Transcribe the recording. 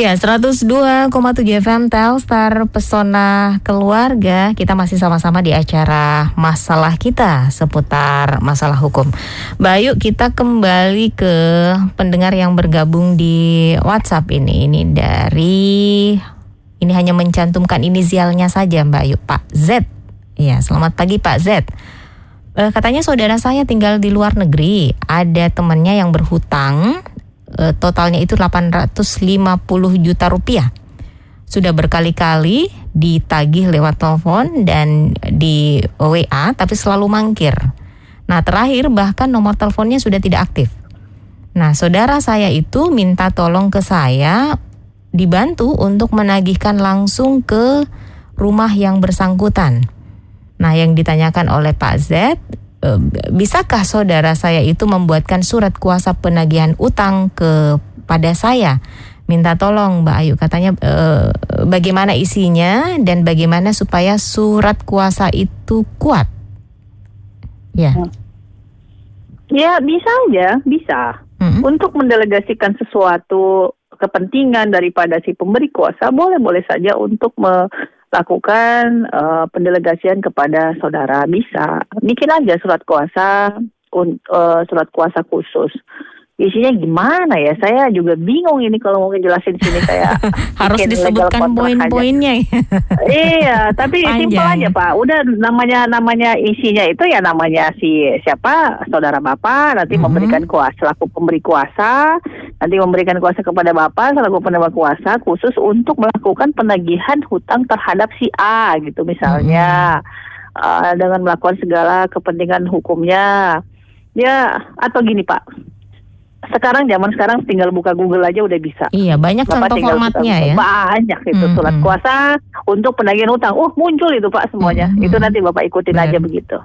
Iya, 102,7 FM Telstar Pesona Keluarga. Kita masih sama-sama di acara masalah kita seputar masalah hukum. Bayu, kita kembali ke pendengar yang bergabung di WhatsApp ini. Ini dari ini hanya mencantumkan inisialnya saja, Mbak Ayu, Pak Z. Iya, selamat pagi Pak Z. Eh, katanya saudara saya tinggal di luar negeri, ada temannya yang berhutang Eh, totalnya itu 850 juta rupiah. Sudah berkali-kali ditagih lewat telepon dan di WA tapi selalu mangkir. Nah, terakhir bahkan nomor teleponnya sudah tidak aktif. Nah, saudara saya itu minta tolong ke saya dibantu untuk menagihkan langsung ke rumah yang bersangkutan. Nah, yang ditanyakan oleh Pak Z, bisakah saudara saya itu membuatkan surat kuasa penagihan utang kepada saya? Minta tolong Mbak Ayu katanya e, bagaimana isinya dan bagaimana supaya surat kuasa itu kuat. Ya. Ya bisa aja, bisa. Hmm. Untuk mendelegasikan sesuatu kepentingan daripada si pemberi kuasa boleh-boleh saja untuk me lakukan uh, pendelegasian kepada saudara. Bisa. Bikin aja surat kuasa uh, surat kuasa khusus isinya gimana ya? Saya juga bingung ini kalau mau ngejelasin sini saya harus disebutkan poin-poinnya. iya, tapi simpel aja Pak. Udah namanya namanya isinya itu ya namanya si siapa saudara bapak nanti mm -hmm. memberikan kuasa selaku pemberi kuasa nanti memberikan kuasa kepada bapak selaku penerima kuasa khusus untuk melakukan penagihan hutang terhadap si A gitu misalnya. Mm -hmm. Uh, dengan melakukan segala kepentingan hukumnya ya atau gini Pak sekarang zaman sekarang tinggal buka Google aja udah bisa. Iya, banyak Bapak contoh formatnya ya. Banyak itu hmm, surat kuasa untuk penagihan utang. Oh, muncul itu Pak semuanya. Hmm, itu nanti Bapak ikutin Benar. aja begitu.